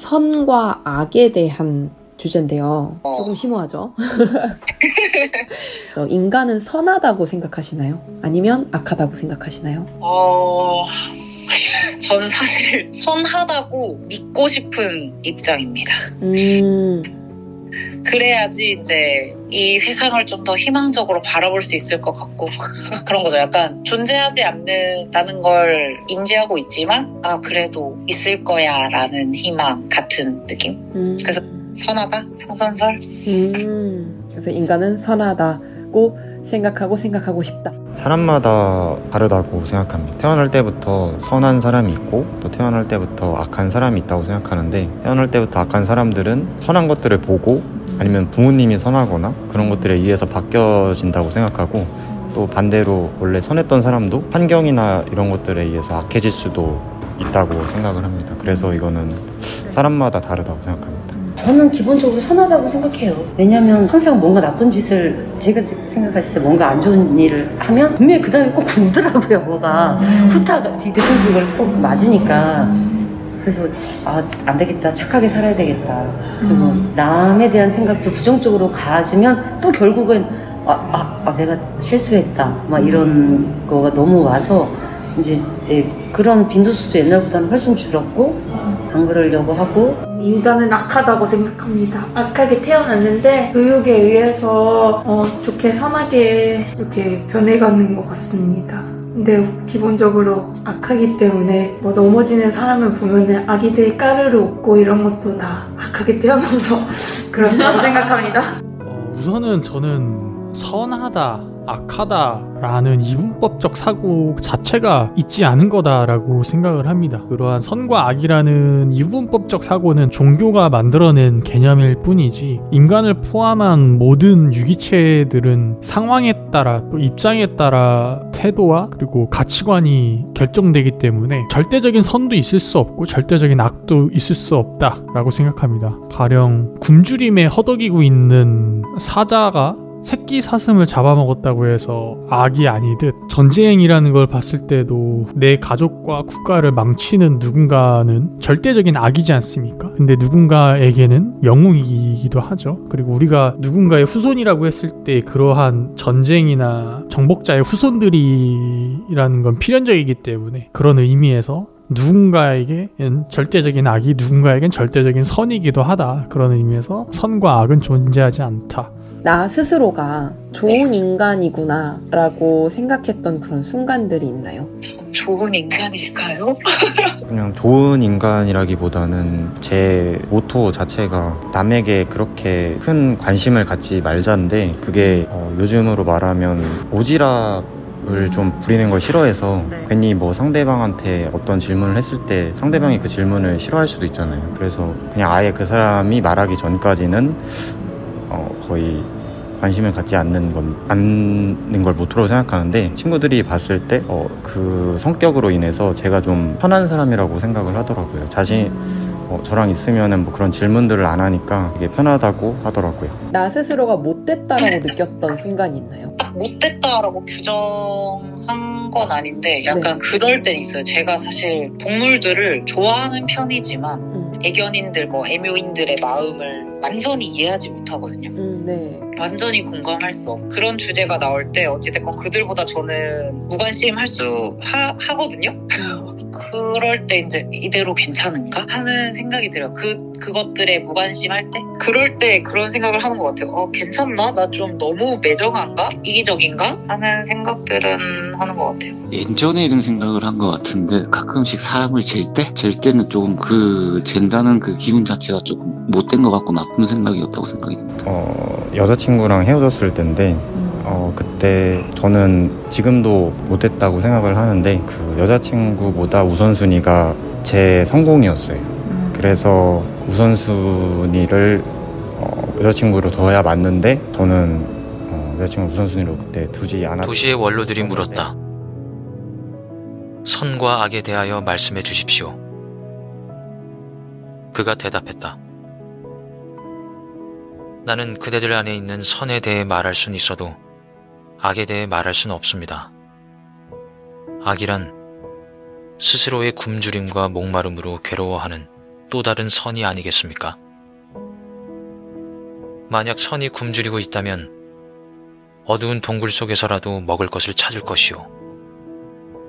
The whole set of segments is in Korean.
선과 악에 대한 주제인데요. 어. 조금 심오하죠? 어, 인간은 선하다고 생각하시나요? 아니면 악하다고 생각하시나요? 어, 저는 사실 선하다고 믿고 싶은 입장입니다. 음, 그래야지 이제 이 세상을 좀 더 희망적으로 바라볼 수 있을 것 같고 그런 거죠. 약간 존재하지 않는다는 걸 인지하고 있지만 아 그래도 있을 거야라는 희망 같은 느낌. 음. 그래서 선하다, 성선설. 음, 그래서 인간은 선하다고 생각하고 생각하고 싶다. 사람마다 다르다고 생각합니다. 태어날 때부터 선한 사람이 있고 또 태어날 때부터 악한 사람이 있다고 생각하는데 태어날 때부터 악한 사람들은 선한 것들을 보고 아니면 부모님이 선하거나 그런 것들에 의해서 바뀌어진다고 생각하고 또 반대로 원래 선했던 사람도 환경이나 이런 것들에 의해서 악해질 수도 있다고 생각을 합니다. 그래서 이거는 사람마다 다르다고 생각합니다. 저는 기본적으로 선하다고 생각해요. 왜냐면 항상 뭔가 나쁜 짓을 제가 생각했을 때 뭔가 안 좋은 일을 하면 분명히 그 다음에 꼭 오더라고요. 뭐가 후타가 뒤통수 이걸 꼭 맞으니까. 그래서 아 안 되겠다. 착하게 살아야 되겠다. 그리고 남에 대한 생각도 부정적으로 가지면 또 결국은 아, 아, 아, 내가 실수했다. 막 이런 거가 너무 와서 이제 예, 그런 빈도수도 옛날보다는 훨씬 줄었고 안 그러려고 하고. 인간은 악하다고 생각합니다. 악하게 태어났는데 교육에 의해서 어, 좋게 선하게 이렇게 변해가는 것 같습니다. 근데 기본적으로 악하기 때문에 뭐 넘어지는 사람을 보면은 아기들이 까르르 웃고 이런 것도 다 악하게 태어나서 그렇다고 생각합니다. 어, 우선은 저는 선하다, 악하다라는 이분법적 사고 자체가 있지 않은 거다라고 생각을 합니다. 그러한 선과 악이라는 이분법적 사고는 종교가 만들어낸 개념일 뿐이지 인간을 포함한 모든 유기체들은 상황에 따라 또 입장에 따라 태도와 그리고 가치관이 결정되기 때문에 절대적인 선도 있을 수 없고 절대적인 악도 있을 수 없다라고 생각합니다. 가령 굶주림에 허덕이고 있는 사자가 새끼 사슴을 잡아먹었다고 해서 악이 아니듯 전쟁이라는 걸 봤을 때도 내 가족과 국가를 망치는 누군가는 절대적인 악이지 않습니까? 근데 누군가에게는 영웅이기도 하죠. 그리고 우리가 누군가의 후손이라고 했을 때 그러한 전쟁이나 정복자의 후손들이라는 건 필연적이기 때문에 그런 의미에서 누군가에게는 절대적인 악이 누군가에겐 절대적인 선이기도 하다. 그런 의미에서 선과 악은 존재하지 않다. 나 스스로가 좋은 인간이구나 라고 생각했던 그런 순간들이 있나요? 전 좋은 인간일까요? 그냥 좋은 인간이라기보다는 제 모토 자체가 남에게 그렇게 큰 관심을 갖지 말자인데 그게 어, 요즘으로 말하면 오지랖 을좀 부리는 걸 싫어해서 괜히 뭐 상대방한테 어떤 질문을 했을 때 상대방이 그 질문을 싫어할 수도 있잖아요. 그래서 그냥 아예 그 사람이 말하기 전까지는 어, 거의 관심을 갖지 않는 건 않는 걸 모토로 생각하는데 친구들이 봤을 때 어, 그 성격으로 인해서 제가 좀 편한 사람이라고 생각을 하더라고요. 자신 어, 저랑 있으면은 뭐 그런 질문들을 안 하니까 이게 편하다고 하더라고요. 나 스스로가 못됐다라고 느꼈던 순간이 있나요? 딱 못됐다라고 규정한 건 아닌데 약간 그럴 땐 있어요. 제가 사실 동물들을 좋아하는 편이지만 음, 애견인들 뭐 애묘인들의 마음을 완전히 이해하지 못하거든요. 음, 네. 완전히 공감할 수 없는 그런 주제가 나올 때 어찌됐건 그들보다 저는 무관심 할수 하거든요. 그럴 때 이제 이대로 괜찮은가 하는 생각이 들어요. 그 그것들에 무관심할 때 그럴 때 그런 생각을 하는 것 같아요. 어 괜찮나? 나 좀 너무 매정한가? 이기적인가? 하는 생각들은 하는 것 같아요. 예전에 이런 생각을 한 것 같은데 가끔씩 사람을 잴 때? 잴 때는 조금 그 잰다는 그 기분 자체가 조금 못된 것 같고 나쁜 생각이었다고 생각이 듭니다. 어, 여자친구랑 헤어졌을 때인데 어, 그때 저는 지금도 못했다고 생각을 하는데 그 여자친구보다 우선순위가 제 성공이었어요. 그래서 우선순위를 어, 여자친구로 둬야 맞는데 저는 어, 여자친구 우선순위로 그때 두지 않았. 도시의 원로들이 물었다. 선과 악에 대하여 말씀해 주십시오. 그가 대답했다. 나는 그대들 안에 있는 선에 대해 말할 순 있어도 악에 대해 말할 수는 없습니다. 악이란 스스로의 굶주림과 목마름으로 괴로워하는 또 다른 선이 아니겠습니까? 만약 선이 굶주리고 있다면 어두운 동굴 속에서라도 먹을 것을 찾을 것이요.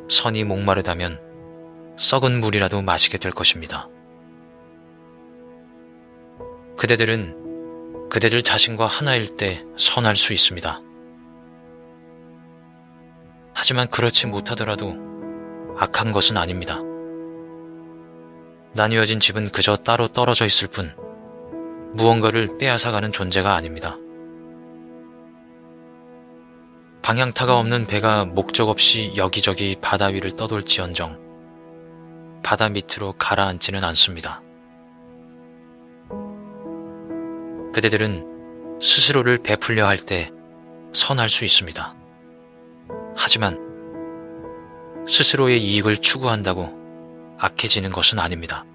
선이 목마르다면 썩은 물이라도 마시게 될 것입니다. 그대들은 그대들 자신과 하나일 때 선할 수 있습니다. 하지만 그렇지 못하더라도 악한 것은 아닙니다. 나뉘어진 집은 그저 따로 떨어져 있을 뿐 무언가를 빼앗아가는 존재가 아닙니다. 방향타가 없는 배가 목적 없이 여기저기 바다 위를 떠돌지언정 바다 밑으로 가라앉지는 않습니다. 그대들은 스스로를 베풀려 할 때 선할 수 있습니다. 하지만 스스로의 이익을 추구한다고 악해지는 것은 아닙니다.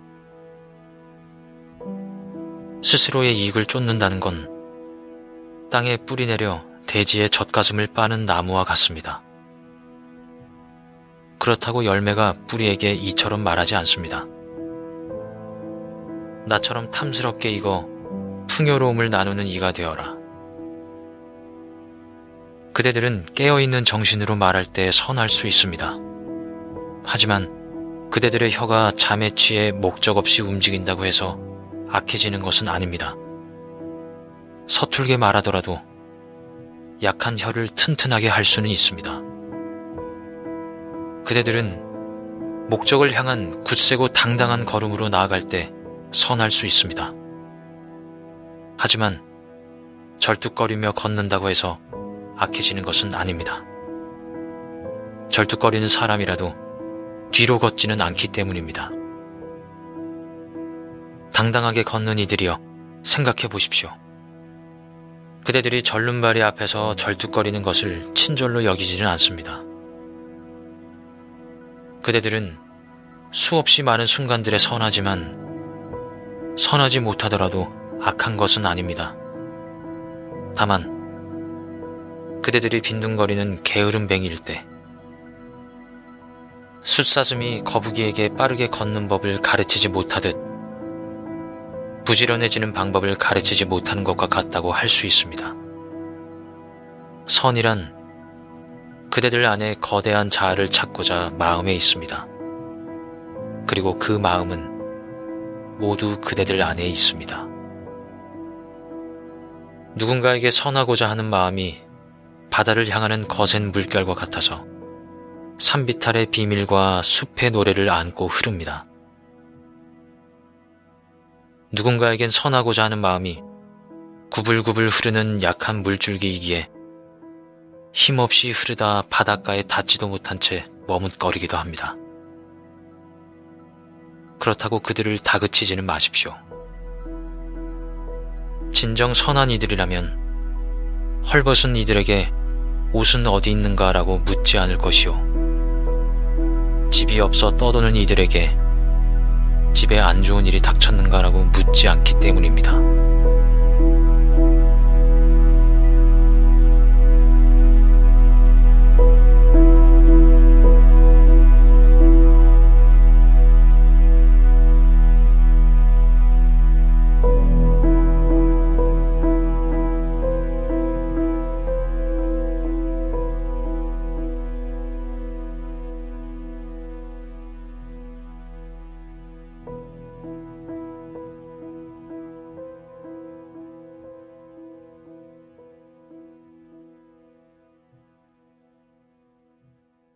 스스로의 이익을 쫓는다는 건 땅에 뿌리 내려 대지의 젖가슴을 빠는 나무와 같습니다. 그렇다고 열매가 뿌리에게 이처럼 말하지 않습니다. 나처럼 탐스럽게 익어 풍요로움을 나누는 이가 되어라. 그대들은 깨어있는 정신으로 말할 때 선할 수 있습니다. 하지만 그대들의 혀가 잠에 취해 목적 없이 움직인다고 해서 악해지는 것은 아닙니다. 서툴게 말하더라도 약한 혀를 튼튼하게 할 수는 있습니다. 그대들은 목적을 향한 굳세고 당당한 걸음으로 나아갈 때 선할 수 있습니다. 하지만 절뚝거리며 걷는다고 해서 악해지는 것은 아닙니다. 절뚝거리는 사람이라도 뒤로 걷지는 않기 때문입니다. 당당하게 걷는 이들이여 생각해 보십시오. 그대들이 절름발이 앞에서 절뚝거리는 것을 친절로 여기지는 않습니다. 그대들은 수없이 많은 순간들에 선하지만 선하지 못하더라도 악한 것은 아닙니다. 다만 그대들이 빈둥거리는 게으름뱅이일 때 숫사슴이 거북이에게 빠르게 걷는 법을 가르치지 못하듯 부지런해지는 방법을 가르치지 못하는 것과 같다고 할 수 있습니다. 선이란 그대들 안에 거대한 자아를 찾고자 마음에 있습니다. 그리고 그 마음은 모두 그대들 안에 있습니다. 누군가에게 선하고자 하는 마음이 바다를 향하는 거센 물결과 같아서 산비탈의 비밀과 숲의 노래를 안고 흐릅니다. 누군가에겐 선하고자 하는 마음이 구불구불 흐르는 약한 물줄기이기에 힘없이 흐르다 바닷가에 닿지도 못한 채 머뭇거리기도 합니다. 그렇다고 그들을 다그치지는 마십시오. 진정 선한 이들이라면 헐벗은 이들에게 옷은 어디 있는가라고 묻지 않을 것이요. 집이 없어 떠도는 이들에게 집에 안 좋은 일이 닥쳤는가라고 묻지 않기 때문입니다.